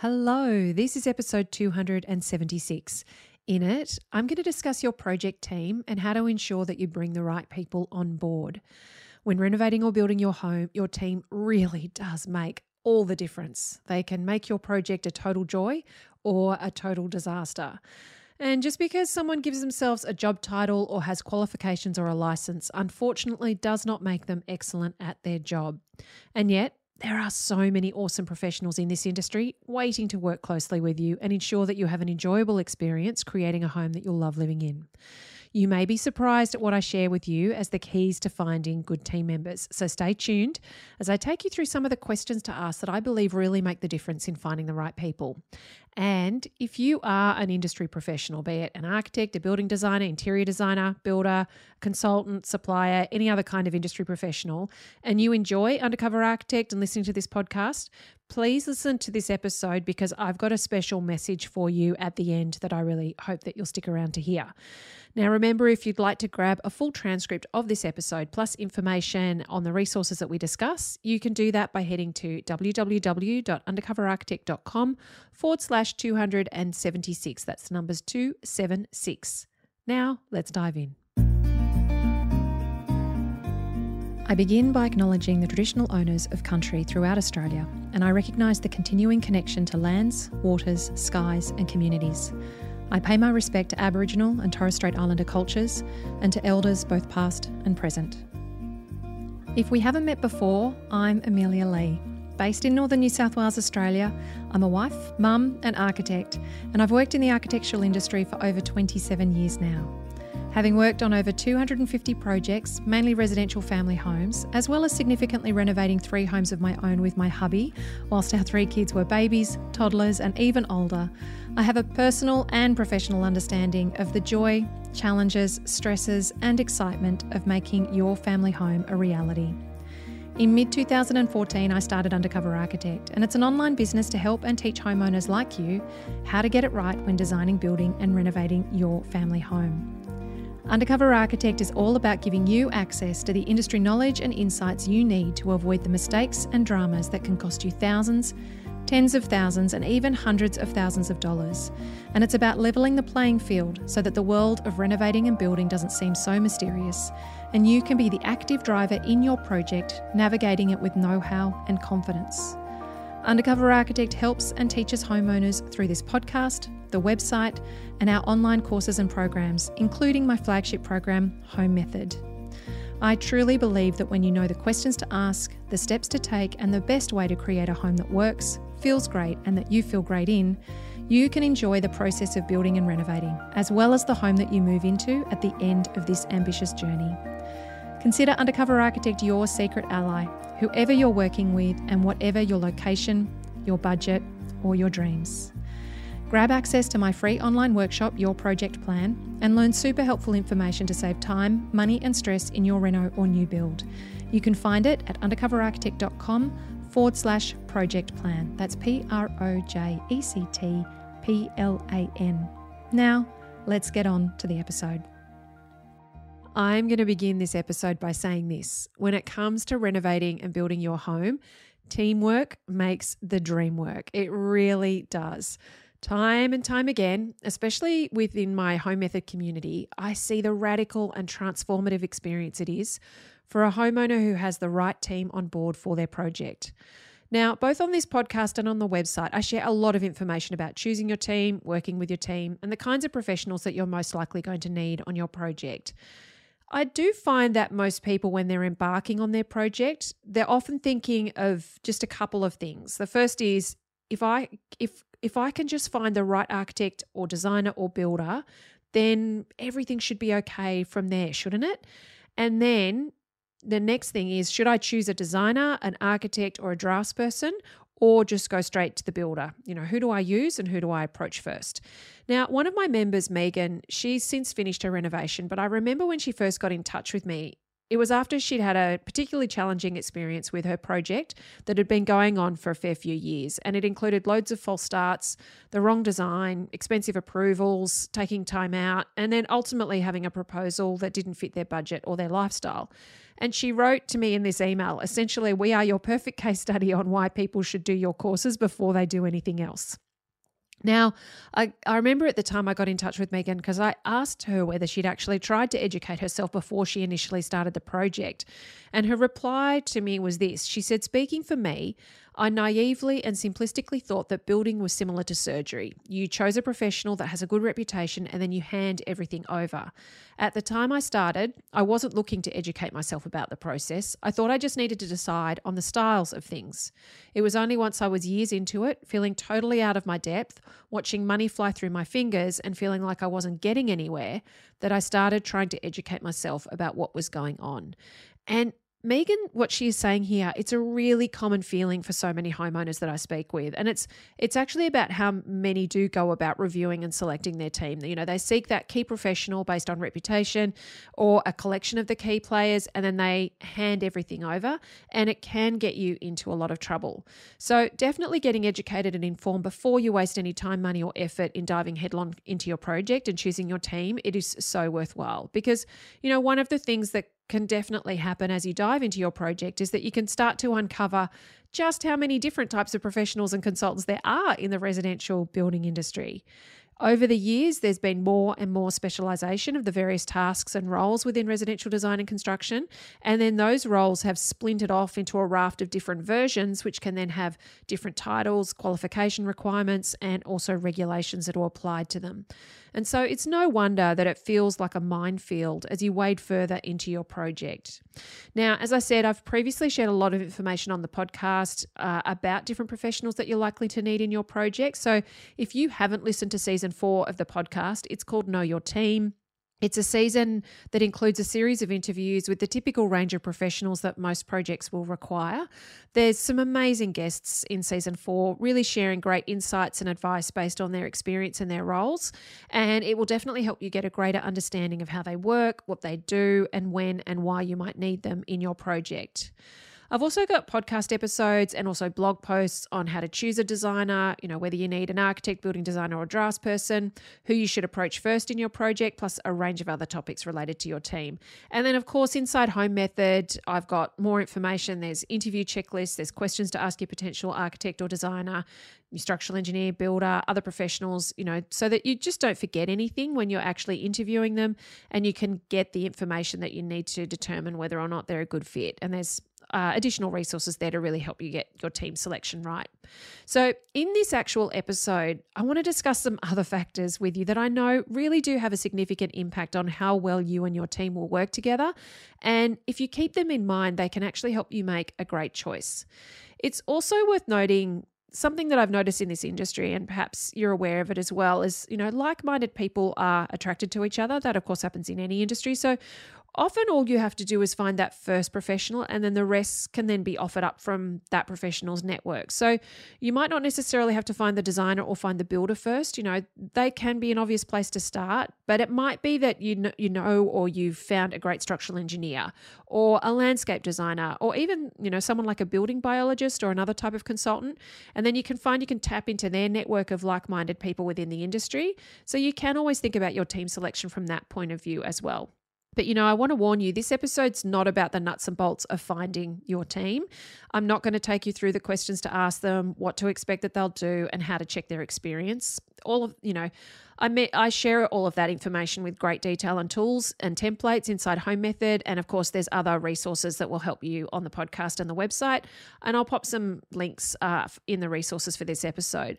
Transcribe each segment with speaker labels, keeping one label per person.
Speaker 1: Hello, this is episode 276. In it, I'm going to discuss your project team and how to ensure that you bring the right people on board. When renovating or building your home, your team really does make all the difference. They can make your project a total joy or a total disaster. And just because someone gives themselves a job title or has qualifications or a license, unfortunately does not make them excellent at their job. And yet, there are so many awesome professionals in this industry waiting to work closely with you and ensure that you have an enjoyable experience creating a home that you'll love living in. You may be surprised at what I share with you as the keys to finding good team members. So stay tuned as I take you through some of the questions to ask that I believe really make the difference in finding the right people. And if you are an industry professional, be it an architect, a building designer, interior designer, builder, consultant, supplier, any other kind of industry professional, and you enjoy Undercover Architect and listening to this podcast, please listen to this episode because I've got a special message for you at the end that I really hope that you'll stick around to hear. Now, remember, if you'd like to grab a full transcript of this episode plus information on the resources that we discuss, you can do that by heading to www.undercoverarchitect.com forward slash 276. That's the numbers 276. Now, let's dive in. I begin by acknowledging the traditional owners of country throughout Australia, and I recognise the continuing connection to lands, waters, skies, and communities. I pay my respect to Aboriginal and Torres Strait Islander cultures and to elders both past and present. If we haven't met before, I'm Amelia Lee. Based in northern New South Wales, Australia, I'm a wife, mum, and architect, and I've worked in the architectural industry for over 27 years now. Having worked on over 250 projects, mainly residential family homes, as well as significantly renovating three homes of my own with my hubby, whilst our three kids were babies, toddlers, and even older, I have a personal and professional understanding of the joy, challenges, stresses, and excitement of making your family home a reality. In mid 2014, I started Undercover Architect, and it's an online business to help and teach homeowners like you how to get it right when designing, building, and renovating your family home. Undercover Architect is all about giving you access to the industry knowledge and insights you need to avoid the mistakes and dramas that can cost you thousands, tens of thousands, and even hundreds of thousands of dollars. And it's about levelling the playing field so that the world of renovating and building doesn't seem so mysterious, and you can be the active driver in your project, navigating it with know how and confidence. Undercover Architect helps and teaches homeowners through this podcast, the website, and our online courses and programs, including my flagship program, Home Method. I truly believe that when you know the questions to ask, the steps to take, and the best way to create a home that works, feels great, and that you feel great in, you can enjoy the process of building and renovating, as well as the home that you move into at the end of this ambitious journey. Consider Undercover Architect your secret ally, whoever you're working with, and whatever your location, your budget, or your dreams. Grab access to my free online workshop, Your Project Plan, and learn super helpful information to save time, money, and stress in your reno or new build. You can find it at undercoverarchitect.com forward slash project plan. That's P R O J E C T P L A N. Now, let's get on to the episode. I'm going to begin this episode by saying this. When it comes to renovating and building your home, teamwork makes the dream work. It really does. Time and time again, especially within my home method community, I see the radical and transformative experience it is for a homeowner who has the right team on board for their project. Now, both on this podcast and on the website, I share a lot of information about choosing your team, working with your team, and the kinds of professionals that you're most likely going to need on your project. I do find that most people, when they're embarking on their project, they're often thinking of just a couple of things. The first is if I if if I can just find the right architect or designer or builder, then everything should be okay from there, shouldn't it? And then the next thing is should I choose a designer, an architect, or a draftsperson, or just go straight to the builder? You know, who do I use and who do I approach first? Now, one of my members, Megan, she's since finished her renovation, but I remember when she first got in touch with me, it was after she'd had a particularly challenging experience with her project that had been going on for a fair few years. And it included loads of false starts, the wrong design, expensive approvals, taking time out, and then ultimately having a proposal that didn't fit their budget or their lifestyle. And she wrote to me in this email essentially, we are your perfect case study on why people should do your courses before they do anything else. Now, I, I remember at the time I got in touch with Megan because I asked her whether she'd actually tried to educate herself before she initially started the project. And her reply to me was this She said, Speaking for me, I naively and simplistically thought that building was similar to surgery. You chose a professional that has a good reputation and then you hand everything over. At the time I started, I wasn't looking to educate myself about the process. I thought I just needed to decide on the styles of things. It was only once I was years into it, feeling totally out of my depth, watching money fly through my fingers and feeling like I wasn't getting anywhere, that I started trying to educate myself about what was going on. And Megan, what she is saying here, it's a really common feeling for so many homeowners that I speak with. And it's it's actually about how many do go about reviewing and selecting their team. You know, they seek that key professional based on reputation or a collection of the key players, and then they hand everything over. And it can get you into a lot of trouble. So definitely getting educated and informed before you waste any time, money, or effort in diving headlong into your project and choosing your team, it is so worthwhile. Because, you know, one of the things that can definitely happen as you dive into your project is that you can start to uncover just how many different types of professionals and consultants there are in the residential building industry. Over the years, there's been more and more specialisation of the various tasks and roles within residential design and construction. And then those roles have splintered off into a raft of different versions, which can then have different titles, qualification requirements, and also regulations that are applied to them. And so it's no wonder that it feels like a minefield as you wade further into your project. Now, as I said, I've previously shared a lot of information on the podcast uh, about different professionals that you're likely to need in your project. So if you haven't listened to season four of the podcast, it's called Know Your Team. It's a season that includes a series of interviews with the typical range of professionals that most projects will require. There's some amazing guests in season four, really sharing great insights and advice based on their experience and their roles. And it will definitely help you get a greater understanding of how they work, what they do, and when and why you might need them in your project. I've also got podcast episodes and also blog posts on how to choose a designer, you know, whether you need an architect, building designer, or draftsperson, who you should approach first in your project, plus a range of other topics related to your team. And then, of course, inside Home Method, I've got more information. There's interview checklists, there's questions to ask your potential architect or designer, your structural engineer, builder, other professionals, you know, so that you just don't forget anything when you're actually interviewing them and you can get the information that you need to determine whether or not they're a good fit. And there's uh, additional resources there to really help you get your team selection right. So, in this actual episode, I want to discuss some other factors with you that I know really do have a significant impact on how well you and your team will work together. And if you keep them in mind, they can actually help you make a great choice. It's also worth noting something that I've noticed in this industry, and perhaps you're aware of it as well, is you know, like minded people are attracted to each other. That, of course, happens in any industry. So, often all you have to do is find that first professional and then the rest can then be offered up from that professional's network. So you might not necessarily have to find the designer or find the builder first, you know, they can be an obvious place to start, but it might be that you know, you know or you've found a great structural engineer or a landscape designer or even, you know, someone like a building biologist or another type of consultant and then you can find you can tap into their network of like-minded people within the industry. So you can always think about your team selection from that point of view as well. But you know, I want to warn you this episode's not about the nuts and bolts of finding your team. I'm not going to take you through the questions to ask them, what to expect that they'll do, and how to check their experience. All of, you know, I met, I share all of that information with great detail and tools and templates inside Home Method. And of course, there's other resources that will help you on the podcast and the website. And I'll pop some links uh, in the resources for this episode.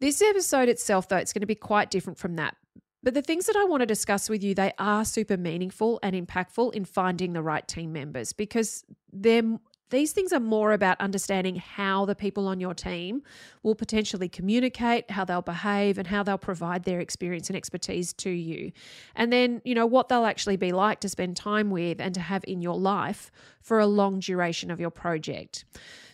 Speaker 1: This episode itself, though, it's going to be quite different from that but the things that I want to discuss with you, they are super meaningful and impactful in finding the right team members because they're these things are more about understanding how the people on your team will potentially communicate, how they'll behave, and how they'll provide their experience and expertise to you. And then, you know, what they'll actually be like to spend time with and to have in your life for a long duration of your project.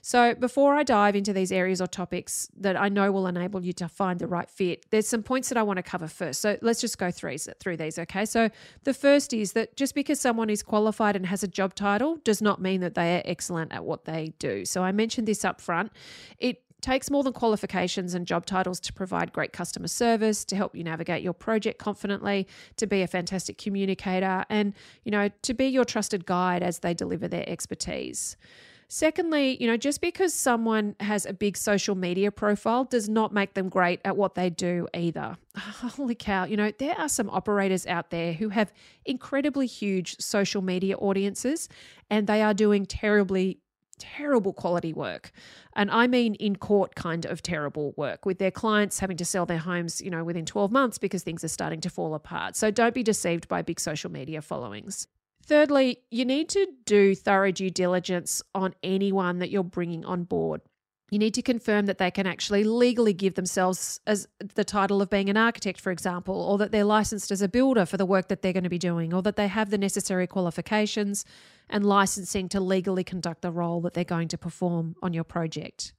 Speaker 1: So, before I dive into these areas or topics that I know will enable you to find the right fit, there's some points that I want to cover first. So, let's just go through, through these, okay? So, the first is that just because someone is qualified and has a job title does not mean that they are excellent at what they do. So, I mentioned this up front. It takes more than qualifications and job titles to provide great customer service, to help you navigate your project confidently, to be a fantastic communicator, and, you know, to be your trusted guide as they deliver their expertise. Secondly, you know, just because someone has a big social media profile does not make them great at what they do either. Holy cow, you know, there are some operators out there who have incredibly huge social media audiences and they are doing terribly terrible quality work. And I mean in court kind of terrible work with their clients having to sell their homes, you know, within 12 months because things are starting to fall apart. So don't be deceived by big social media followings. Thirdly, you need to do thorough due diligence on anyone that you're bringing on board. You need to confirm that they can actually legally give themselves as the title of being an architect, for example, or that they're licensed as a builder for the work that they're going to be doing, or that they have the necessary qualifications and licensing to legally conduct the role that they're going to perform on your project.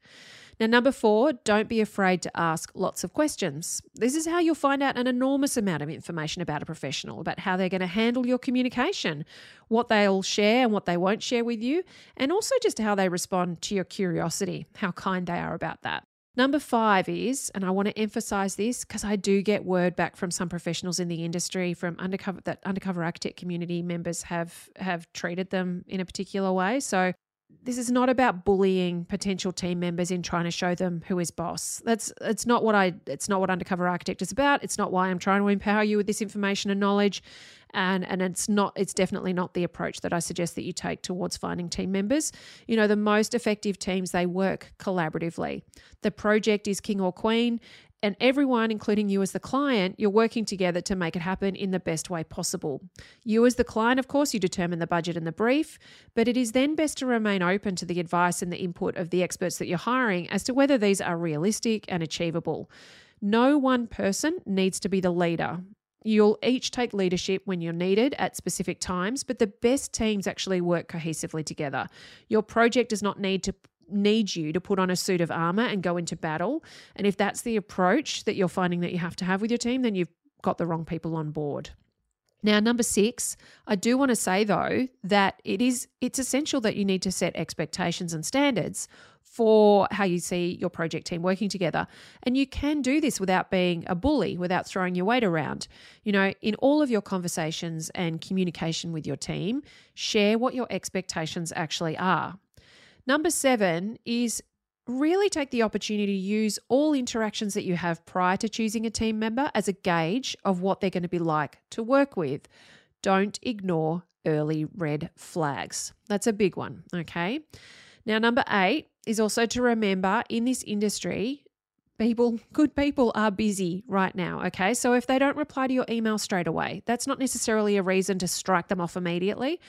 Speaker 1: Now, number four, don't be afraid to ask lots of questions. This is how you'll find out an enormous amount of information about a professional, about how they're going to handle your communication, what they'll share and what they won't share with you, and also just how they respond to your curiosity, how kind they are about that. Number five is, and I want to emphasize this because I do get word back from some professionals in the industry, from undercover that undercover architect community members have have treated them in a particular way. So this is not about bullying potential team members in trying to show them who is boss. That's it's not what I it's not what undercover architect is about. It's not why I'm trying to empower you with this information and knowledge. And and it's not it's definitely not the approach that I suggest that you take towards finding team members. You know, the most effective teams they work collaboratively. The project is king or queen and everyone, including you as the client, you're working together to make it happen in the best way possible. You, as the client, of course, you determine the budget and the brief, but it is then best to remain open to the advice and the input of the experts that you're hiring as to whether these are realistic and achievable. No one person needs to be the leader. You'll each take leadership when you're needed at specific times, but the best teams actually work cohesively together. Your project does not need to need you to put on a suit of armor and go into battle. And if that's the approach that you're finding that you have to have with your team, then you've got the wrong people on board. Now, number six, I do want to say though that it is it's essential that you need to set expectations and standards for how you see your project team working together. And you can do this without being a bully, without throwing your weight around. You know, in all of your conversations and communication with your team, share what your expectations actually are. Number seven is really take the opportunity to use all interactions that you have prior to choosing a team member as a gauge of what they're going to be like to work with. Don't ignore early red flags. That's a big one, okay? Now, number eight is also to remember in this industry, people, good people are busy right now, okay? So if they don't reply to your email straight away, that's not necessarily a reason to strike them off immediately.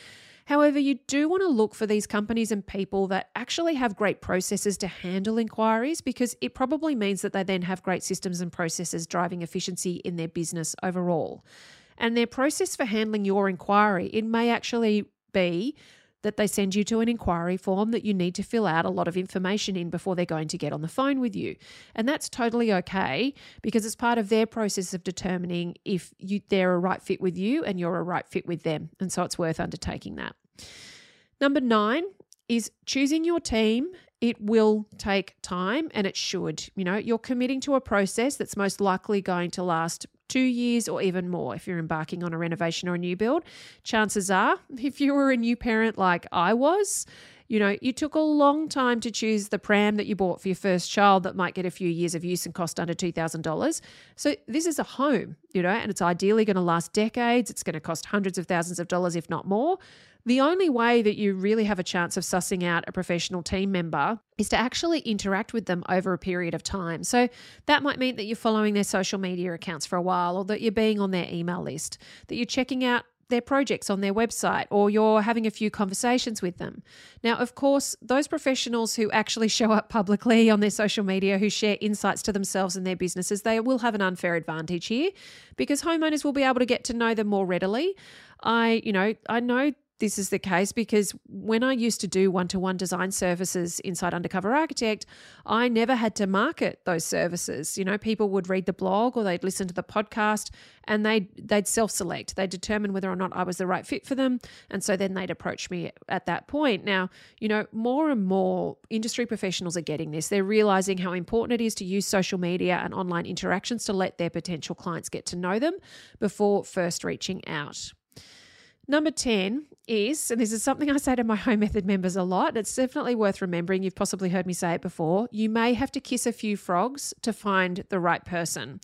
Speaker 1: However, you do want to look for these companies and people that actually have great processes to handle inquiries because it probably means that they then have great systems and processes driving efficiency in their business overall. And their process for handling your inquiry, it may actually be that they send you to an inquiry form that you need to fill out a lot of information in before they're going to get on the phone with you. And that's totally okay because it's part of their process of determining if you, they're a right fit with you and you're a right fit with them. And so it's worth undertaking that. Number nine is choosing your team. It will take time and it should. You know, you're committing to a process that's most likely going to last two years or even more if you're embarking on a renovation or a new build. Chances are, if you were a new parent like I was, you know, you took a long time to choose the pram that you bought for your first child that might get a few years of use and cost under $2,000. So this is a home, you know, and it's ideally going to last decades. It's going to cost hundreds of thousands of dollars, if not more. The only way that you really have a chance of sussing out a professional team member is to actually interact with them over a period of time. So that might mean that you're following their social media accounts for a while, or that you're being on their email list, that you're checking out their projects on their website or you're having a few conversations with them. Now, of course, those professionals who actually show up publicly on their social media, who share insights to themselves and their businesses, they will have an unfair advantage here because homeowners will be able to get to know them more readily. I, you know, I know this is the case because when I used to do one to one design services inside Undercover Architect, I never had to market those services. You know, people would read the blog or they'd listen to the podcast and they'd, they'd self select. They'd determine whether or not I was the right fit for them. And so then they'd approach me at that point. Now, you know, more and more industry professionals are getting this. They're realizing how important it is to use social media and online interactions to let their potential clients get to know them before first reaching out. Number 10 is, and this is something I say to my home method members a lot, it's definitely worth remembering. You've possibly heard me say it before. You may have to kiss a few frogs to find the right person.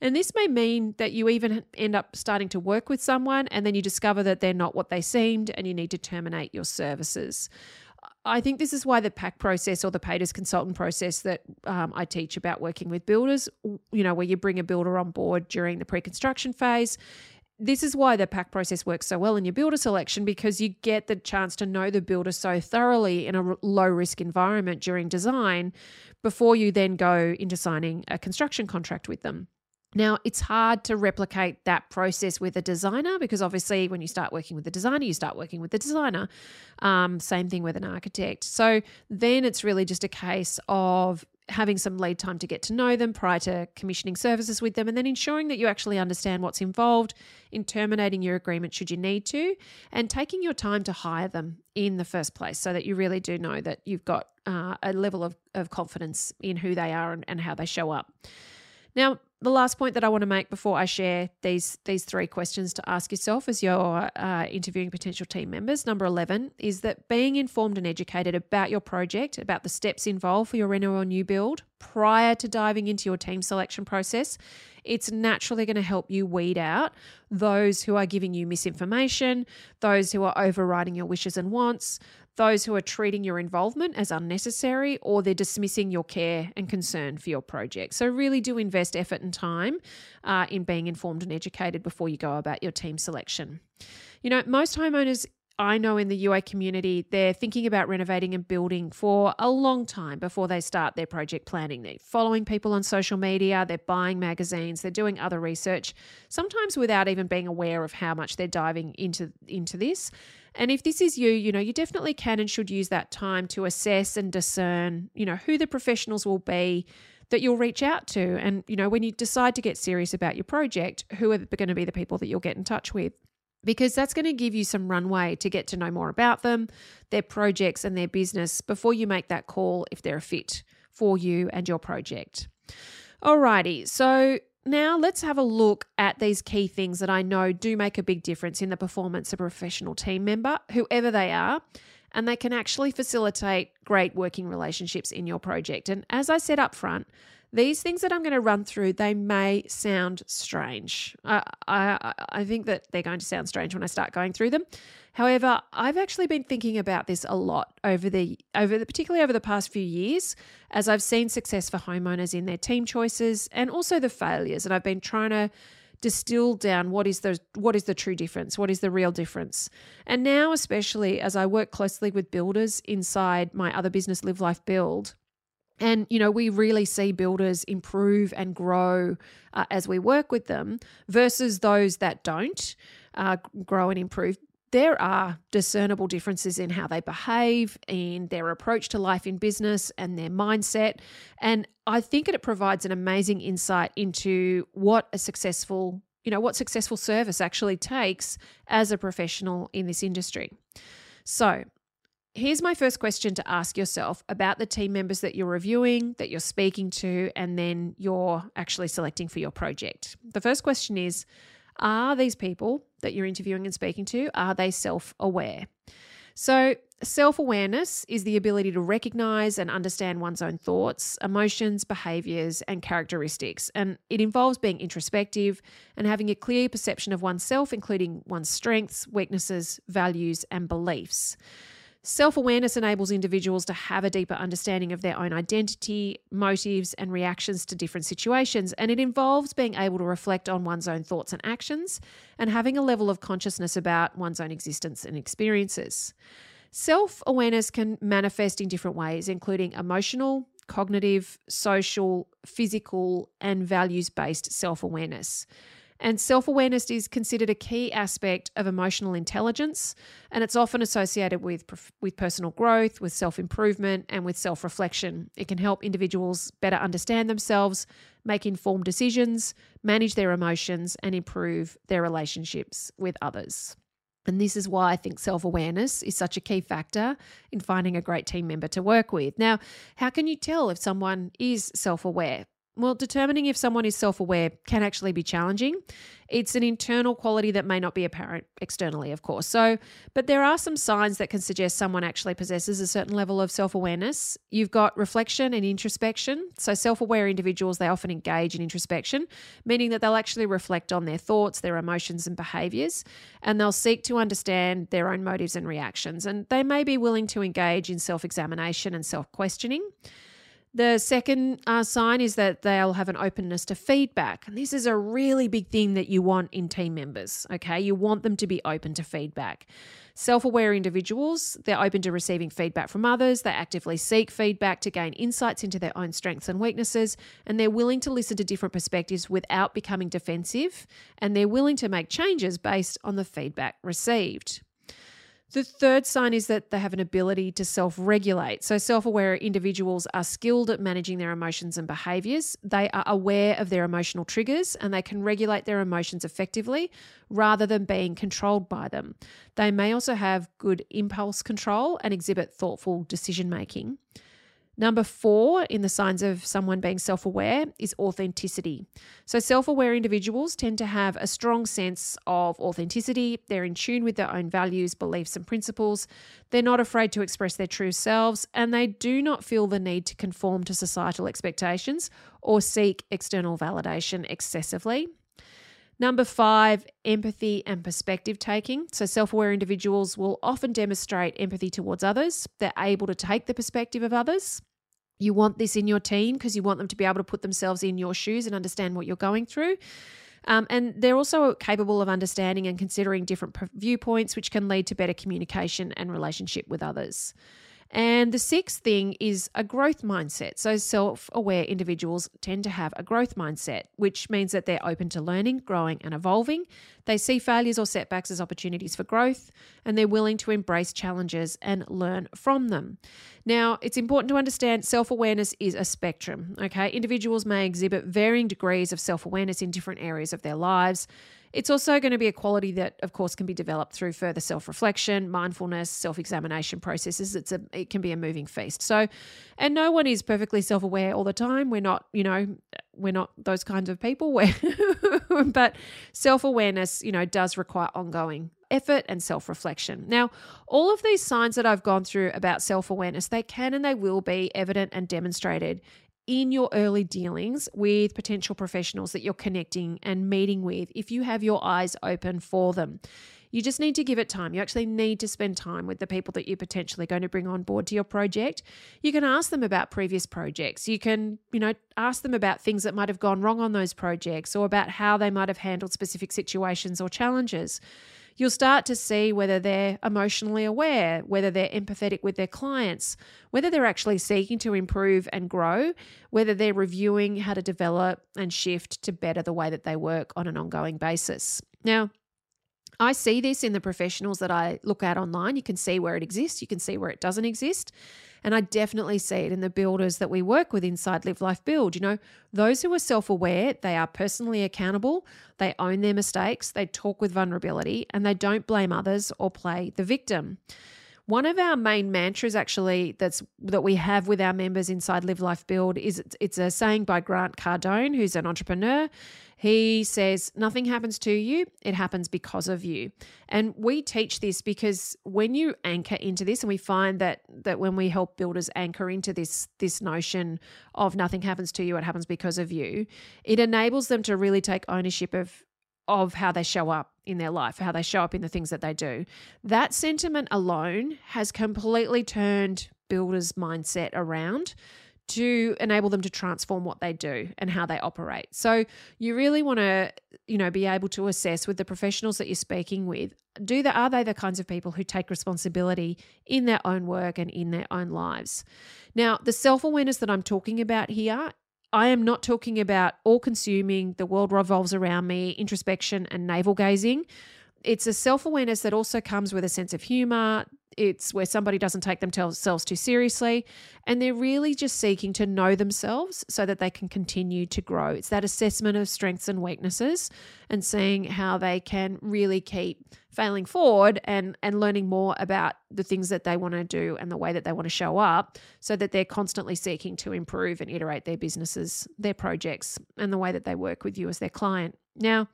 Speaker 1: And this may mean that you even end up starting to work with someone and then you discover that they're not what they seemed and you need to terminate your services. I think this is why the PAC process or the paid as consultant process that um, I teach about working with builders, you know, where you bring a builder on board during the pre construction phase, this is why the PAC process works so well in your builder selection because you get the chance to know the builder so thoroughly in a low risk environment during design before you then go into signing a construction contract with them. Now, it's hard to replicate that process with a designer because obviously, when you start working with a designer, you start working with the designer. Um, same thing with an architect. So then it's really just a case of having some lead time to get to know them prior to commissioning services with them, and then ensuring that you actually understand what's involved in terminating your agreement should you need to, and taking your time to hire them in the first place so that you really do know that you've got uh, a level of, of confidence in who they are and, and how they show up. Now, the last point that I want to make before I share these these three questions to ask yourself as you're uh, interviewing potential team members. Number eleven is that being informed and educated about your project, about the steps involved for your reno or new build prior to diving into your team selection process, it's naturally going to help you weed out those who are giving you misinformation, those who are overriding your wishes and wants, those who are treating your involvement as unnecessary or they're dismissing your care and concern for your project. So, really do invest effort and time uh, in being informed and educated before you go about your team selection. You know, most homeowners I know in the UA community, they're thinking about renovating and building for a long time before they start their project planning. They're following people on social media, they're buying magazines, they're doing other research, sometimes without even being aware of how much they're diving into, into this. And if this is you, you know, you definitely can and should use that time to assess and discern, you know, who the professionals will be that you'll reach out to. And, you know, when you decide to get serious about your project, who are going to be the people that you'll get in touch with? because that's going to give you some runway to get to know more about them, their projects, and their business before you make that call if they're a fit for you and your project. Alrighty, so now let's have a look at these key things that I know do make a big difference in the performance of a professional team member, whoever they are, and they can actually facilitate great working relationships in your project. And as I said up front, these things that I'm going to run through, they may sound strange. I, I, I think that they're going to sound strange when I start going through them. However, I've actually been thinking about this a lot over the over the particularly over the past few years as I've seen success for homeowners in their team choices and also the failures and I've been trying to distill down what is the what is the true difference what is the real difference and now especially as i work closely with builders inside my other business live life build and, you know, we really see builders improve and grow uh, as we work with them versus those that don't uh, grow and improve. There are discernible differences in how they behave, in their approach to life in business, and their mindset. And I think it provides an amazing insight into what a successful, you know, what successful service actually takes as a professional in this industry. So, Here's my first question to ask yourself about the team members that you're reviewing, that you're speaking to, and then you're actually selecting for your project. The first question is Are these people that you're interviewing and speaking to, are they self aware? So, self awareness is the ability to recognize and understand one's own thoughts, emotions, behaviors, and characteristics. And it involves being introspective and having a clear perception of oneself, including one's strengths, weaknesses, values, and beliefs. Self awareness enables individuals to have a deeper understanding of their own identity, motives, and reactions to different situations. And it involves being able to reflect on one's own thoughts and actions and having a level of consciousness about one's own existence and experiences. Self awareness can manifest in different ways, including emotional, cognitive, social, physical, and values based self awareness. And self awareness is considered a key aspect of emotional intelligence, and it's often associated with, with personal growth, with self improvement, and with self reflection. It can help individuals better understand themselves, make informed decisions, manage their emotions, and improve their relationships with others. And this is why I think self awareness is such a key factor in finding a great team member to work with. Now, how can you tell if someone is self aware? Well, determining if someone is self aware can actually be challenging. It's an internal quality that may not be apparent externally, of course. So, but there are some signs that can suggest someone actually possesses a certain level of self awareness. You've got reflection and introspection. So, self aware individuals, they often engage in introspection, meaning that they'll actually reflect on their thoughts, their emotions, and behaviors, and they'll seek to understand their own motives and reactions. And they may be willing to engage in self examination and self questioning. The second uh, sign is that they'll have an openness to feedback. And this is a really big thing that you want in team members, okay? You want them to be open to feedback. Self aware individuals, they're open to receiving feedback from others. They actively seek feedback to gain insights into their own strengths and weaknesses. And they're willing to listen to different perspectives without becoming defensive. And they're willing to make changes based on the feedback received. The third sign is that they have an ability to self regulate. So, self aware individuals are skilled at managing their emotions and behaviors. They are aware of their emotional triggers and they can regulate their emotions effectively rather than being controlled by them. They may also have good impulse control and exhibit thoughtful decision making. Number four in the signs of someone being self aware is authenticity. So, self aware individuals tend to have a strong sense of authenticity. They're in tune with their own values, beliefs, and principles. They're not afraid to express their true selves, and they do not feel the need to conform to societal expectations or seek external validation excessively. Number five, empathy and perspective taking. So, self aware individuals will often demonstrate empathy towards others. They're able to take the perspective of others. You want this in your team because you want them to be able to put themselves in your shoes and understand what you're going through. Um, and they're also capable of understanding and considering different viewpoints, which can lead to better communication and relationship with others. And the sixth thing is a growth mindset. So, self aware individuals tend to have a growth mindset, which means that they're open to learning, growing, and evolving. They see failures or setbacks as opportunities for growth, and they're willing to embrace challenges and learn from them. Now, it's important to understand self awareness is a spectrum, okay? Individuals may exhibit varying degrees of self awareness in different areas of their lives. It's also going to be a quality that, of course, can be developed through further self reflection, mindfulness, self examination processes. It's a, it can be a moving feast. So, and no one is perfectly self aware all the time. We're not, you know, we're not those kinds of people. Where, but self awareness, you know, does require ongoing effort and self reflection. Now, all of these signs that I've gone through about self awareness, they can and they will be evident and demonstrated in your early dealings with potential professionals that you're connecting and meeting with if you have your eyes open for them. You just need to give it time. You actually need to spend time with the people that you're potentially going to bring on board to your project. You can ask them about previous projects. You can, you know, ask them about things that might have gone wrong on those projects or about how they might have handled specific situations or challenges you'll start to see whether they're emotionally aware, whether they're empathetic with their clients, whether they're actually seeking to improve and grow, whether they're reviewing how to develop and shift to better the way that they work on an ongoing basis. Now, I see this in the professionals that I look at online. You can see where it exists, you can see where it doesn't exist. And I definitely see it in the builders that we work with inside Live Life Build. You know, those who are self aware, they are personally accountable, they own their mistakes, they talk with vulnerability, and they don't blame others or play the victim. One of our main mantras, actually, that's that we have with our members inside Live Life Build is it's a saying by Grant Cardone, who's an entrepreneur. He says, Nothing happens to you, it happens because of you. And we teach this because when you anchor into this, and we find that that when we help builders anchor into this this notion of nothing happens to you, it happens because of you, it enables them to really take ownership of of how they show up in their life, how they show up in the things that they do. That sentiment alone has completely turned builders' mindset around to enable them to transform what they do and how they operate. So you really want to, you know, be able to assess with the professionals that you're speaking with, do the are they the kinds of people who take responsibility in their own work and in their own lives? Now, the self-awareness that I'm talking about here I am not talking about all consuming, the world revolves around me, introspection, and navel gazing. It's a self awareness that also comes with a sense of humor. It's where somebody doesn't take themselves too seriously and they're really just seeking to know themselves so that they can continue to grow. It's that assessment of strengths and weaknesses and seeing how they can really keep failing forward and and learning more about the things that they want to do and the way that they want to show up so that they're constantly seeking to improve and iterate their businesses, their projects and the way that they work with you as their client. Now,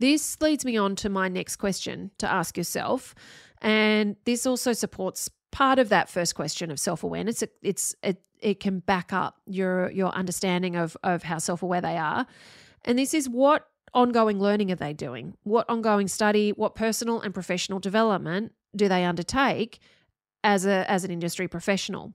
Speaker 1: this leads me on to my next question to ask yourself and this also supports part of that first question of self-awareness. It, it's it, it can back up your your understanding of of how self-aware they are. And this is what ongoing learning are they doing? What ongoing study, what personal and professional development do they undertake as a as an industry professional?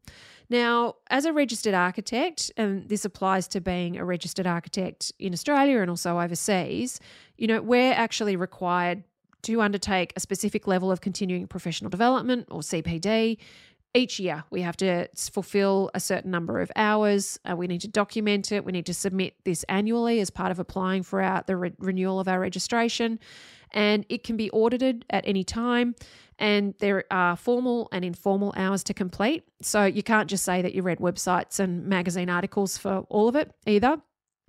Speaker 1: Now, as a registered architect, and this applies to being a registered architect in Australia and also overseas, you know, we're actually required to undertake a specific level of continuing professional development or CPD. Each year, we have to fulfill a certain number of hours. Uh, we need to document it. We need to submit this annually as part of applying for our, the re- renewal of our registration. And it can be audited at any time. And there are formal and informal hours to complete. So you can't just say that you read websites and magazine articles for all of it either.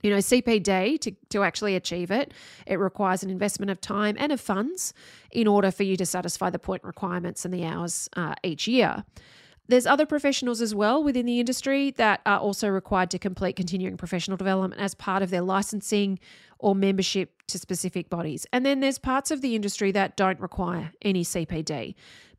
Speaker 1: You know, CPD, to, to actually achieve it, it requires an investment of time and of funds in order for you to satisfy the point requirements and the hours uh, each year. There's other professionals as well within the industry that are also required to complete continuing professional development as part of their licensing or membership to specific bodies. And then there's parts of the industry that don't require any CPD.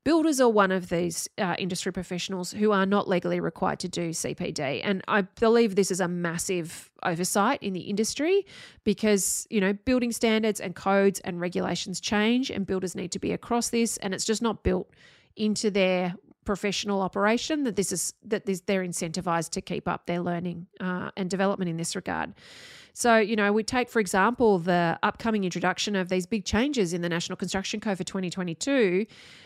Speaker 1: Builders are one of these uh, industry professionals who are not legally required to do CPD. And I believe this is a massive oversight in the industry because, you know, building standards and codes and regulations change and builders need to be across this. And it's just not built into their professional operation that this is that this, they're incentivized to keep up their learning uh, and development in this regard. So, you know, we take, for example, the upcoming introduction of these big changes in the National Construction Code for 2022,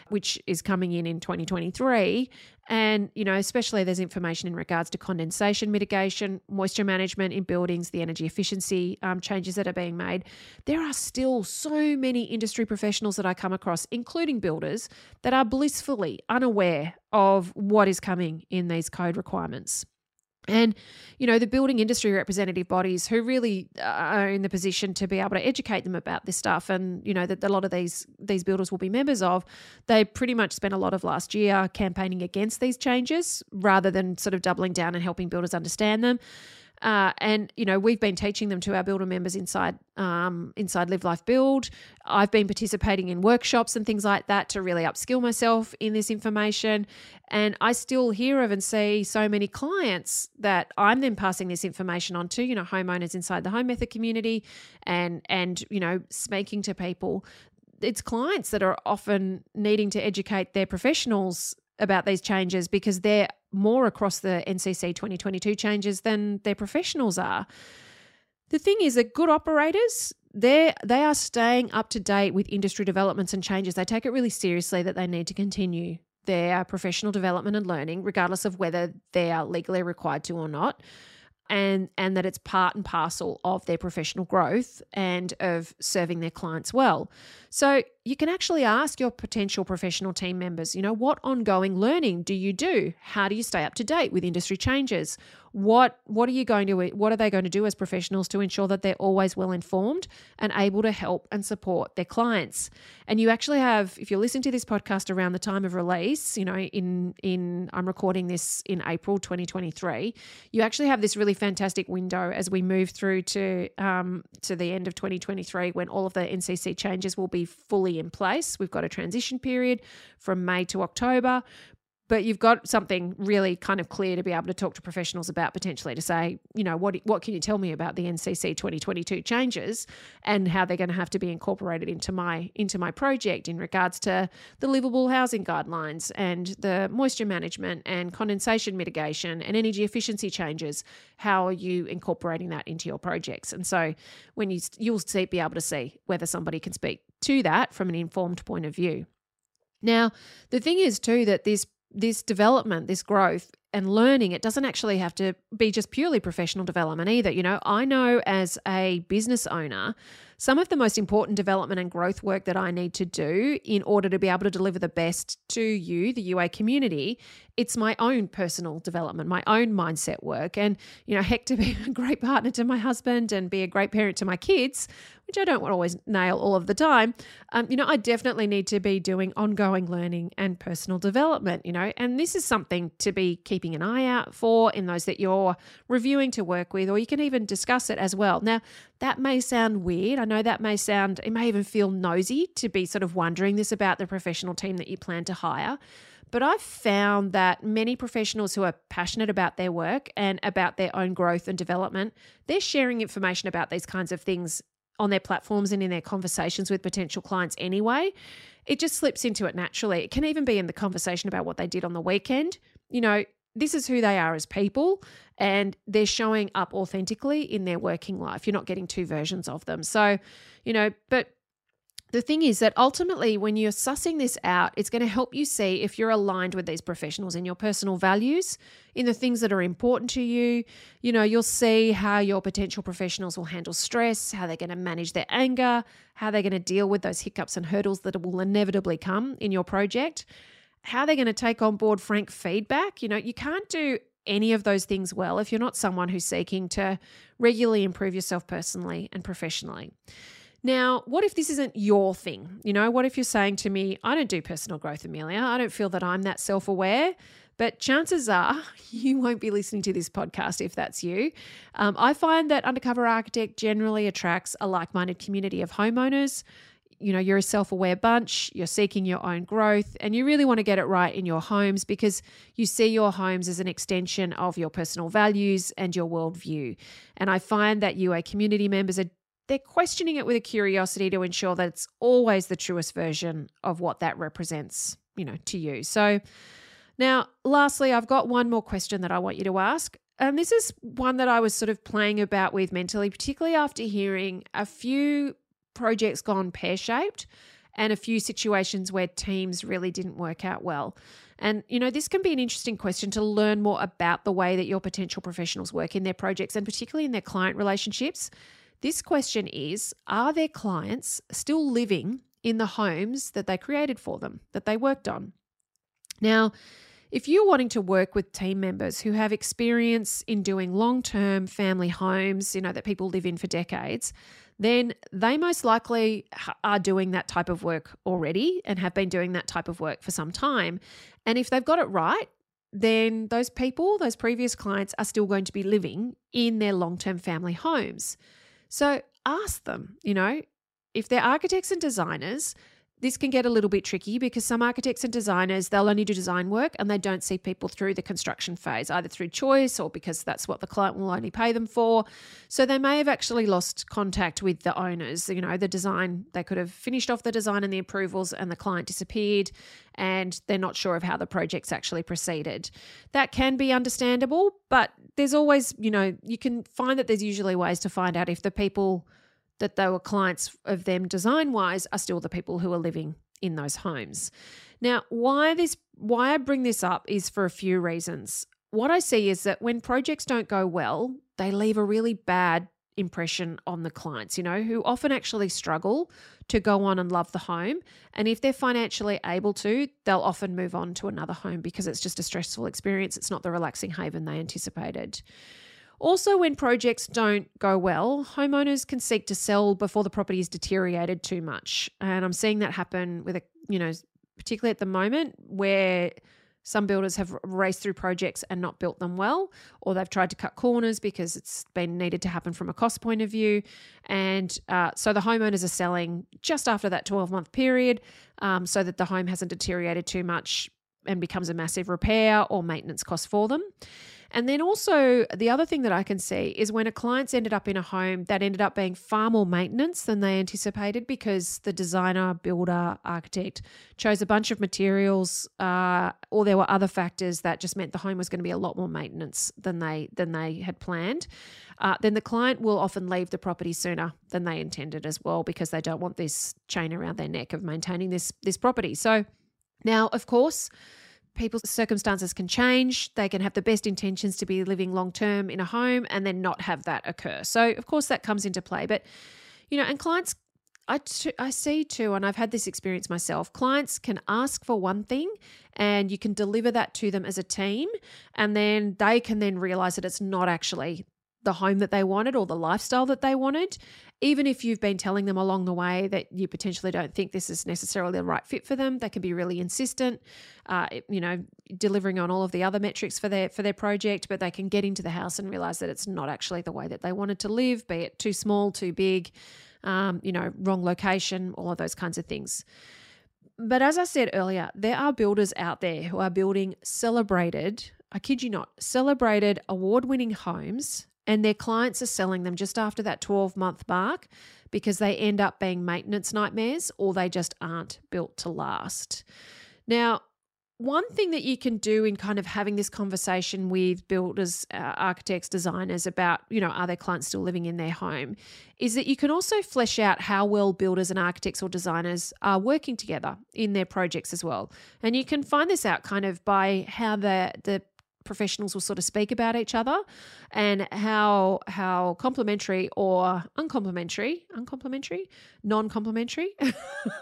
Speaker 1: which is coming in in 2023. And, you know, especially there's information in regards to condensation mitigation, moisture management in buildings, the energy efficiency um, changes that are being made. There are still so many industry professionals that I come across, including builders, that are blissfully unaware of what is coming in these code requirements. And, you know, the building industry representative bodies who really uh, are in the position to be able to educate them about this stuff and, you know, that a lot of these these builders will be members of, they pretty much spent a lot of last year campaigning against these changes rather than sort of doubling down and helping builders understand them. Uh, and you know we've been teaching them to our builder members inside um, inside Live Life Build. I've been participating in workshops and things like that to really upskill myself in this information. And I still hear of and see so many clients that I'm then passing this information on to. You know, homeowners inside the home method community, and and you know speaking to people. It's clients that are often needing to educate their professionals about these changes because they're more across the NCC 2022 changes than their professionals are. The thing is that good operators, they they are staying up to date with industry developments and changes. They take it really seriously that they need to continue their professional development and learning, regardless of whether they are legally required to or not and and that it's part and parcel of their professional growth and of serving their clients well. So you can actually ask your potential professional team members, you know, what ongoing learning do you do? How do you stay up to date with industry changes? what what are you going to what are they going to do as professionals to ensure that they're always well informed and able to help and support their clients and you actually have if you're listening to this podcast around the time of release you know in in i'm recording this in april 2023 you actually have this really fantastic window as we move through to um, to the end of 2023 when all of the ncc changes will be fully in place we've got a transition period from may to october but you've got something really kind of clear to be able to talk to professionals about potentially to say, you know, what what can you tell me about the NCC 2022 changes and how they're going to have to be incorporated into my into my project in regards to the livable housing guidelines and the moisture management and condensation mitigation and energy efficiency changes. How are you incorporating that into your projects? And so when you you'll see, be able to see whether somebody can speak to that from an informed point of view. Now, the thing is too that this this development, this growth, and learning. It doesn't actually have to be just purely professional development either. You know, I know as a business owner, some of the most important development and growth work that I need to do in order to be able to deliver the best to you, the UA community, it's my own personal development, my own mindset work. And, you know, heck, to be a great partner to my husband and be a great parent to my kids, which I don't always nail all of the time, um, you know, I definitely need to be doing ongoing learning and personal development, you know, and this is something to be keeping an eye out for in those that you're reviewing to work with, or you can even discuss it as well. Now, that may sound weird. I know that may sound, it may even feel nosy to be sort of wondering this about the professional team that you plan to hire. But I've found that many professionals who are passionate about their work and about their own growth and development, they're sharing information about these kinds of things on their platforms and in their conversations with potential clients anyway. It just slips into it naturally. It can even be in the conversation about what they did on the weekend. You know, this is who they are as people and they're showing up authentically in their working life. You're not getting two versions of them. So, you know, but the thing is that ultimately, when you're sussing this out, it's going to help you see if you're aligned with these professionals in your personal values, in the things that are important to you. You know, you'll see how your potential professionals will handle stress, how they're going to manage their anger, how they're going to deal with those hiccups and hurdles that will inevitably come in your project how they're going to take on board frank feedback. You know, you can't do any of those things well if you're not someone who's seeking to regularly improve yourself personally and professionally. Now, what if this isn't your thing? You know, what if you're saying to me, I don't do personal growth, Amelia. I don't feel that I'm that self aware. But chances are you won't be listening to this podcast if that's you. Um, I find that Undercover Architect generally attracts a like minded community of homeowners you know, you're a self aware bunch, you're seeking your own growth, and you really want to get it right in your homes because you see your homes as an extension of your personal values and your worldview. And I find that UA community members are they're questioning it with a curiosity to ensure that it's always the truest version of what that represents, you know, to you. So now, lastly, I've got one more question that I want you to ask. And this is one that I was sort of playing about with mentally, particularly after hearing a few projects gone pear shaped and a few situations where teams really didn't work out well. And, you know, this can be an interesting question to learn more about the way that your potential professionals work in their projects and particularly in their client relationships. This question is Are their clients still living in the homes that they created for them, that they worked on? Now, if you're wanting to work with team members who have experience in doing long term family homes, you know, that people live in for decades, then they most likely are doing that type of work already and have been doing that type of work for some time. And if they've got it right, then those people, those previous clients, are still going to be living in their long term family homes. So ask them, you know, if they're architects and designers, this can get a little bit tricky because some architects and designers they'll only do design work and they don't see people through the construction phase either through choice or because that's what the client will only pay them for. So they may have actually lost contact with the owners you know the design they could have finished off the design and the approvals and the client disappeared and they're not sure of how the project's actually proceeded. That can be understandable but there's always you know you can find that there's usually ways to find out if the people that they were clients of them design wise are still the people who are living in those homes. Now, why this why I bring this up is for a few reasons. What I see is that when projects don't go well, they leave a really bad impression on the clients, you know, who often actually struggle to go on and love the home. And if they're financially able to, they'll often move on to another home because it's just a stressful experience. It's not the relaxing haven they anticipated. Also, when projects don't go well, homeowners can seek to sell before the property is deteriorated too much. And I'm seeing that happen with a, you know, particularly at the moment where some builders have raced through projects and not built them well, or they've tried to cut corners because it's been needed to happen from a cost point of view. And uh, so the homeowners are selling just after that 12 month period um, so that the home hasn't deteriorated too much and becomes a massive repair or maintenance cost for them. And then also, the other thing that I can see is when a client's ended up in a home that ended up being far more maintenance than they anticipated because the designer, builder, architect chose a bunch of materials, uh, or there were other factors that just meant the home was going to be a lot more maintenance than they than they had planned. Uh, then the client will often leave the property sooner than they intended as well because they don't want this chain around their neck of maintaining this this property. So now, of course people's circumstances can change. They can have the best intentions to be living long term in a home and then not have that occur. So, of course, that comes into play. But, you know, and clients, I, t- I see too, and I've had this experience myself. Clients can ask for one thing and you can deliver that to them as a team, and then they can then realize that it's not actually the home that they wanted or the lifestyle that they wanted, even if you've been telling them along the way that you potentially don't think this is necessarily the right fit for them, they can be really insistent, uh, you know, delivering on all of the other metrics for their for their project, but they can get into the house and realize that it's not actually the way that they wanted to live, be it too small, too big, um, you know, wrong location, all of those kinds of things. But as I said earlier, there are builders out there who are building celebrated, I kid you not, celebrated award winning homes and their clients are selling them just after that 12 month mark because they end up being maintenance nightmares or they just aren't built to last. Now, one thing that you can do in kind of having this conversation with builders, uh, architects, designers about, you know, are their clients still living in their home, is that you can also flesh out how well builders and architects or designers are working together in their projects as well. And you can find this out kind of by how the the professionals will sort of speak about each other and how how complimentary or uncomplimentary, uncomplimentary, non-complimentary,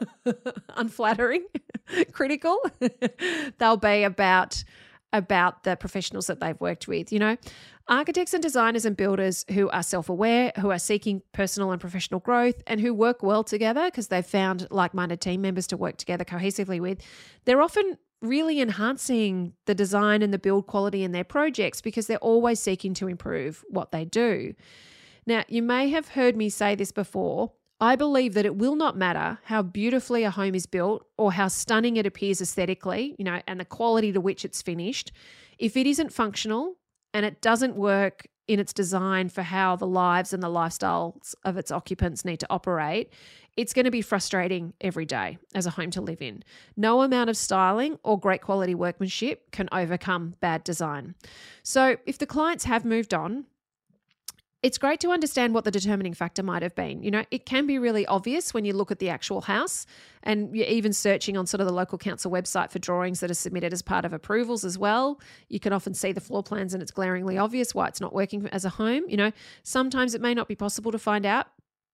Speaker 1: unflattering, critical they'll be about about the professionals that they've worked with, you know. Architects and designers and builders who are self aware, who are seeking personal and professional growth, and who work well together because they've found like minded team members to work together cohesively with, they're often really enhancing the design and the build quality in their projects because they're always seeking to improve what they do. Now, you may have heard me say this before. I believe that it will not matter how beautifully a home is built or how stunning it appears aesthetically, you know, and the quality to which it's finished. If it isn't functional and it doesn't work in its design for how the lives and the lifestyles of its occupants need to operate, it's going to be frustrating every day as a home to live in. No amount of styling or great quality workmanship can overcome bad design. So, if the clients have moved on, it's great to understand what the determining factor might have been. You know, it can be really obvious when you look at the actual house and you're even searching on sort of the local council website for drawings that are submitted as part of approvals as well. You can often see the floor plans and it's glaringly obvious why it's not working as a home. You know, sometimes it may not be possible to find out,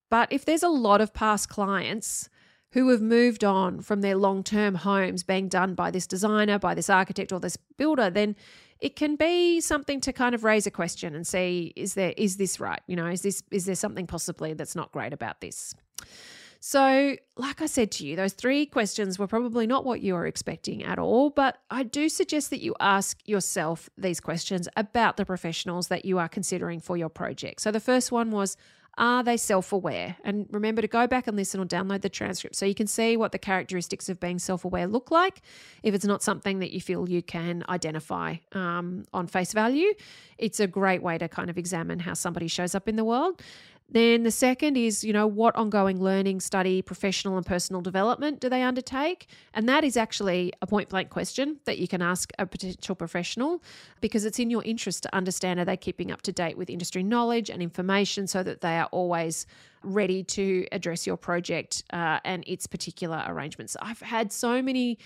Speaker 1: but if there's a lot of past clients who have moved on from their long term homes being done by this designer, by this architect, or this builder, then it can be something to kind of raise a question and see is there is this right? You know is this is there something possibly that's not great about this? So like i said to you those three questions were probably not what you were expecting at all but i do suggest that you ask yourself these questions about the professionals that you are considering for your project. So the first one was are they self aware? And remember to go back and listen or download the transcript so you can see what the characteristics of being self aware look like. If it's not something that you feel you can identify um, on face value, it's a great way to kind of examine how somebody shows up in the world. Then the second is, you know, what ongoing learning, study, professional and personal development do they undertake? And that is actually a point blank question that you can ask a potential professional because it's in your interest to understand are they keeping up to date with industry knowledge and information so that they are always ready to address your project uh, and its particular arrangements. I've had so many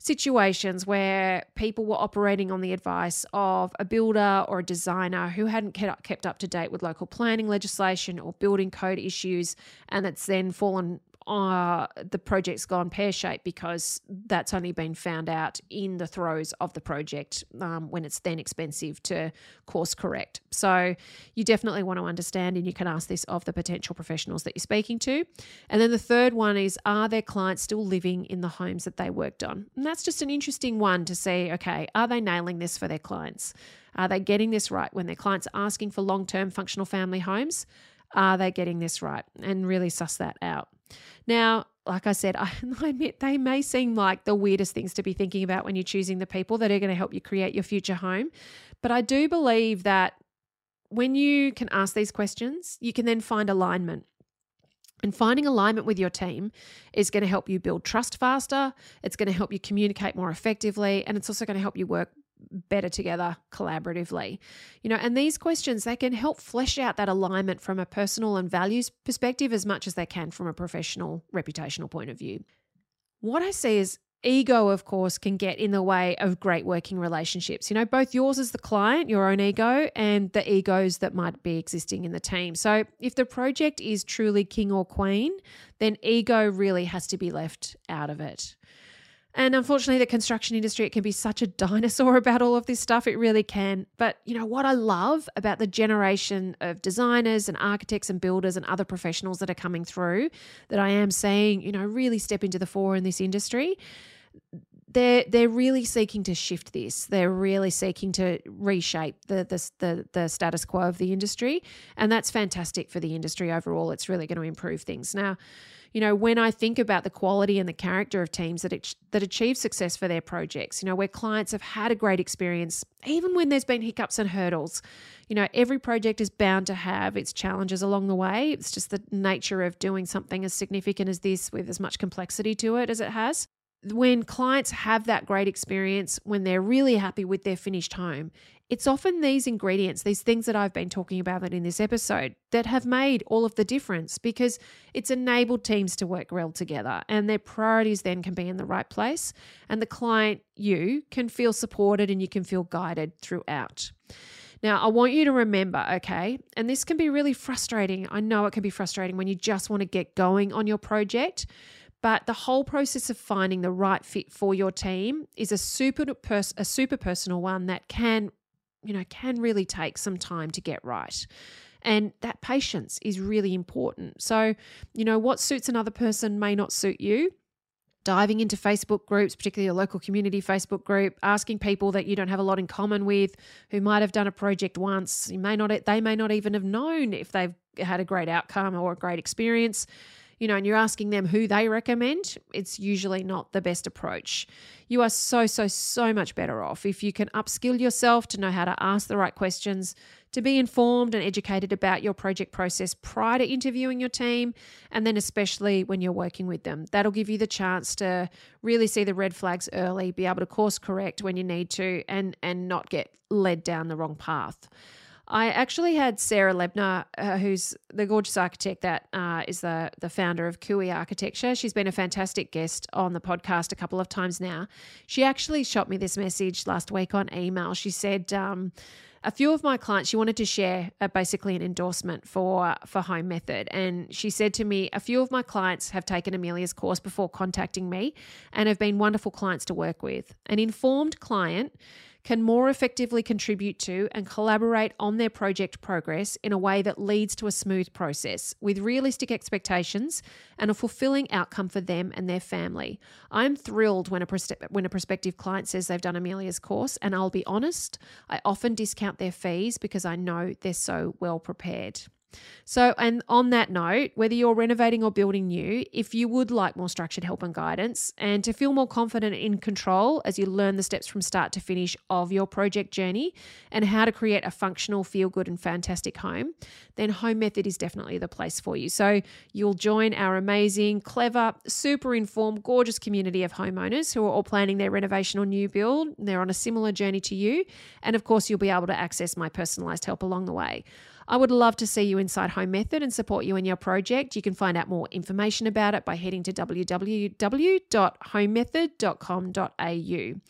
Speaker 1: situations where people were operating on the advice of a builder or a designer who hadn't kept up to date with local planning legislation or building code issues, and it's then fallen uh, the project's gone pear shaped because that's only been found out in the throes of the project um, when it's then expensive to course correct. So you definitely want to understand, and you can ask this of the potential professionals that you're speaking to. And then the third one is Are their clients still living in the homes that they worked on? And that's just an interesting one to see okay, are they nailing this for their clients? Are they getting this right when their clients are asking for long term functional family homes? Are they getting this right? And really suss that out. Now, like I said, I, I admit they may seem like the weirdest things to be thinking about when you're choosing the people that are going to help you create your future home. But I do believe that when you can ask these questions, you can then find alignment. And finding alignment with your team is going to help you build trust faster. It's going to help you communicate more effectively. And it's also going to help you work better together collaboratively you know and these questions they can help flesh out that alignment from a personal and values perspective as much as they can from a professional reputational point of view what i see is ego, of course, can get in the way of great working relationships. You know, both yours as the client, your own ego, and the egos that might be existing in the team. So, if the project is truly king or queen, then ego really has to be left out of it. And unfortunately, the construction industry, it can be such a dinosaur about all of this stuff. It really can. But, you know, what I love about the generation of designers and architects and builders and other professionals that are coming through that I am seeing, you know, really step into the fore in this industry they're they're really seeking to shift this. They're really seeking to reshape the, the the the, status quo of the industry, and that's fantastic for the industry overall. It's really going to improve things. Now, you know, when I think about the quality and the character of teams that that achieve success for their projects, you know, where clients have had a great experience, even when there's been hiccups and hurdles, you know, every project is bound to have its challenges along the way. It's just the nature of doing something as significant as this with as much complexity to it as it has when clients have that great experience, when they're really happy with their finished home, it's often these ingredients, these things that I've been talking about in this episode, that have made all of the difference because it's enabled teams to work well together and their priorities then can be in the right place. And the client, you, can feel supported and you can feel guided throughout. Now, I want you to remember, okay, and this can be really frustrating. I know it can be frustrating when you just want to get going on your project. But the whole process of finding the right fit for your team is a super pers- a super personal one that can, you know, can really take some time to get right. And that patience is really important. So, you know, what suits another person may not suit you diving into Facebook groups, particularly a local community Facebook group, asking people that you don't have a lot in common with, who might have done a project once. You may not, they may not even have known if they've had a great outcome or a great experience you know, and you're asking them who they recommend, it's usually not the best approach. You are so, so, so much better off if you can upskill yourself to know how to ask the right questions, to be informed and educated about your project process prior to interviewing your team, and then especially when you're working with them. That'll give you the chance to really see the red flags early, be able to course correct when you need to, and and not get led down the wrong path. I actually had Sarah Lebner, uh, who's the gorgeous architect that uh, is the the founder of Kui Architecture. She's been a fantastic guest on the podcast a couple of times now. She actually shot me this message last week on email. She said. Um, a few of my clients she wanted to share uh, basically an endorsement for for home method and she said to me a few of my clients have taken amelia's course before contacting me and have been wonderful clients to work with an informed client can more effectively contribute to and collaborate on their project progress in a way that leads to a smooth process with realistic expectations and a fulfilling outcome for them and their family. I'm thrilled when a, when a prospective client says they've done Amelia's course, and I'll be honest, I often discount their fees because I know they're so well prepared. So, and on that note, whether you're renovating or building new, if you would like more structured help and guidance and to feel more confident in control as you learn the steps from start to finish of your project journey and how to create a functional, feel good, and fantastic home, then Home Method is definitely the place for you. So, you'll join our amazing, clever, super informed, gorgeous community of homeowners who are all planning their renovation or new build. They're on a similar journey to you. And of course, you'll be able to access my personalized help along the way. I would love to see you inside Home Method and support you in your project. You can find out more information about it by heading to www.homemethod.com.au.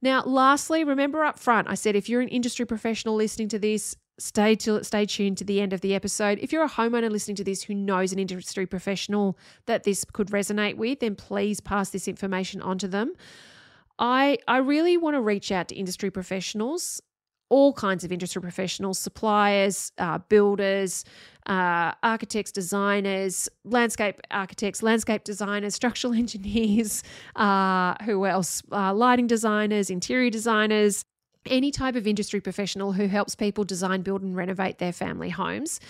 Speaker 1: Now, lastly, remember up front, I said if you're an industry professional listening to this, stay till stay tuned to the end of the episode. If you're a homeowner listening to this who knows an industry professional that this could resonate with, then please pass this information on to them. I I really want to reach out to industry professionals all kinds of industry professionals, suppliers, uh, builders, uh, architects, designers, landscape architects, landscape designers, structural engineers, uh, who else? Uh, lighting designers, interior designers, any type of industry professional who helps people design build and renovate their family homes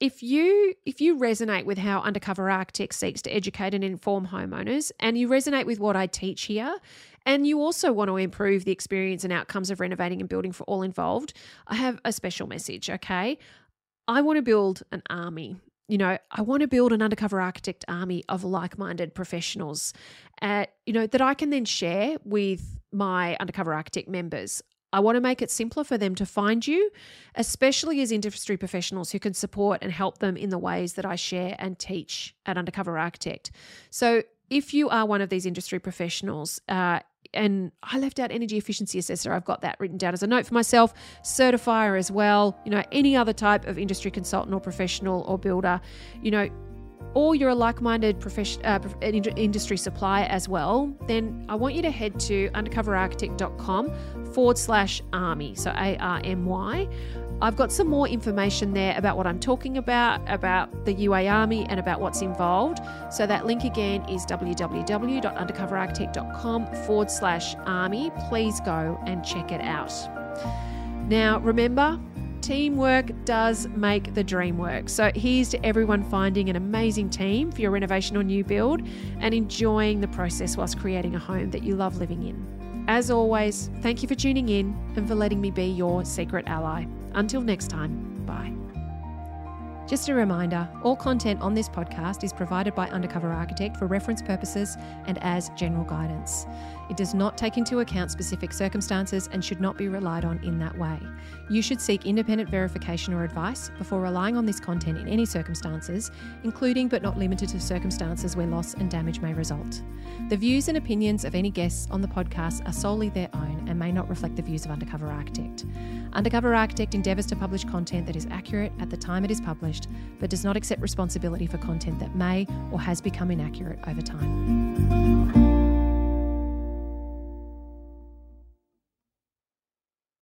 Speaker 1: if you if you resonate with how undercover architect seeks to educate and inform homeowners and you resonate with what i teach here and you also want to improve the experience and outcomes of renovating and building for all involved, I have a special message, okay? I want to build an army. You know, I want to build an undercover architect army of like minded professionals, uh, you know, that I can then share with my undercover architect members. I want to make it simpler for them to find you, especially as industry professionals who can support and help them in the ways that I share and teach at Undercover Architect. So,
Speaker 2: if you are one of these industry professionals, uh, and I left out energy efficiency assessor. I've got that written down as a note for myself. Certifier as well. You know, any other type of industry consultant or professional or builder. You know, or you're a like minded profession, uh, industry supplier as well, then I want you to head to undercoverarchitect.com forward slash army, so A R M Y. I've got some more information there about what I'm talking about, about the UA Army, and about what's involved. So that link again is www.undercoverarchitect.com forward slash army. Please go and check it out. Now, remember, Teamwork does make the dream work. So here's to everyone finding an amazing team for your renovation or new build and enjoying the process whilst creating a home that you love living in. As always, thank you for tuning in and for letting me be your secret ally. Until next time, bye. Just a reminder all content on this podcast is provided by Undercover Architect for reference purposes and as general guidance. It does not take into account specific circumstances and should not be relied on in that way. You should seek independent verification or advice before relying on this content in any circumstances, including but not limited to circumstances where loss and damage may result. The views and opinions of any guests on the podcast are solely their own and may not reflect the views of Undercover Architect. Undercover Architect endeavours to publish content that is accurate at the time it is published, but does not accept responsibility for content that may or has become inaccurate over time.